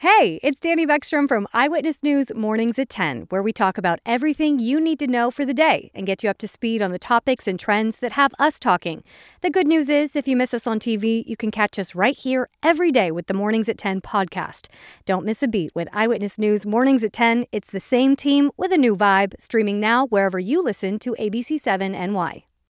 Hey, it's Danny Beckstrom from Eyewitness News Mornings at 10, where we talk about everything you need to know for the day and get you up to speed on the topics and trends that have us talking. The good news is, if you miss us on TV, you can catch us right here every day with the Mornings at 10 podcast. Don't miss a beat with Eyewitness News Mornings at 10. It's the same team with a new vibe, streaming now wherever you listen to ABC7 NY.